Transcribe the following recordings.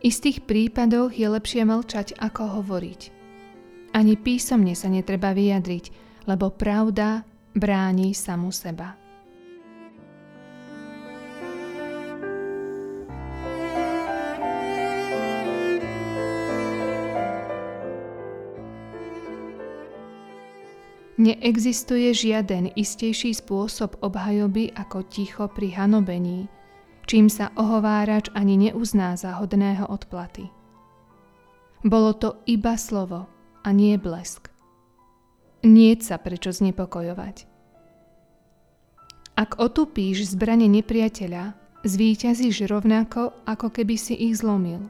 istých prípadoch je lepšie mlčať, ako hovoriť. Ani písomne sa netreba vyjadriť, lebo pravda bráni samu seba. Neexistuje žiaden istejší spôsob obhajoby ako ticho pri hanobení, čím sa ohovárač ani neuzná za hodného odplaty. Bolo to iba slovo a nie blesk. Nie sa prečo znepokojovať. Ak otupíš zbrane nepriateľa, zvíťazíš rovnako, ako keby si ich zlomil.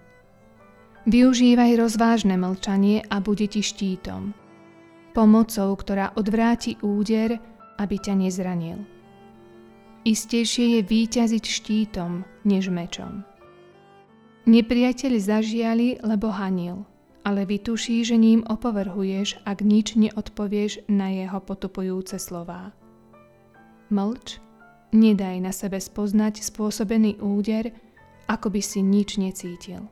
Využívaj rozvážne mlčanie a bude ti štítom – pomocou, ktorá odvráti úder, aby ťa nezranil. Istejšie je výťaziť štítom, než mečom. Nepriateľ zažiali, lebo hanil, ale vytuší, že ním opovrhuješ, ak nič neodpovieš na jeho potupujúce slová. Mlč, nedaj na sebe spoznať spôsobený úder, ako by si nič necítil.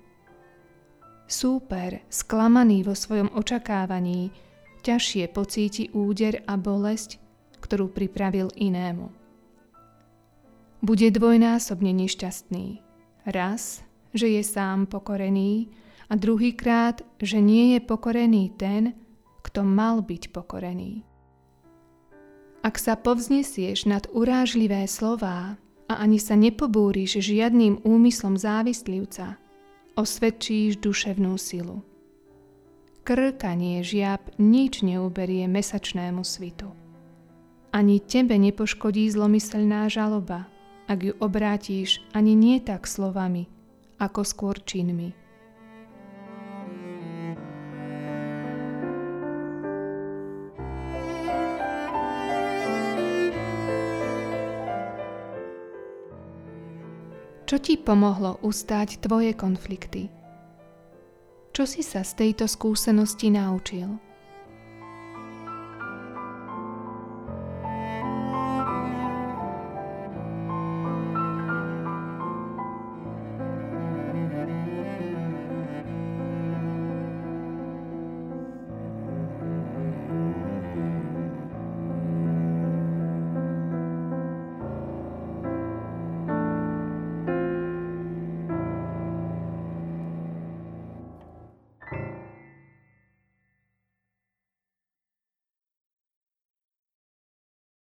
Súper, sklamaný vo svojom očakávaní, ťažšie pocíti úder a bolesť, ktorú pripravil inému. Bude dvojnásobne nešťastný. Raz, že je sám pokorený a druhýkrát, že nie je pokorený ten, kto mal byť pokorený. Ak sa povznesieš nad urážlivé slová a ani sa nepobúriš žiadnym úmyslom závislivca, osvedčíš duševnú silu krkanie žiab nič neuberie mesačnému svitu. Ani tebe nepoškodí zlomyselná žaloba, ak ju obrátíš ani nie tak slovami, ako skôr činmi. Čo ti pomohlo ustáť tvoje konflikty? Čo si sa z tejto skúsenosti naučil?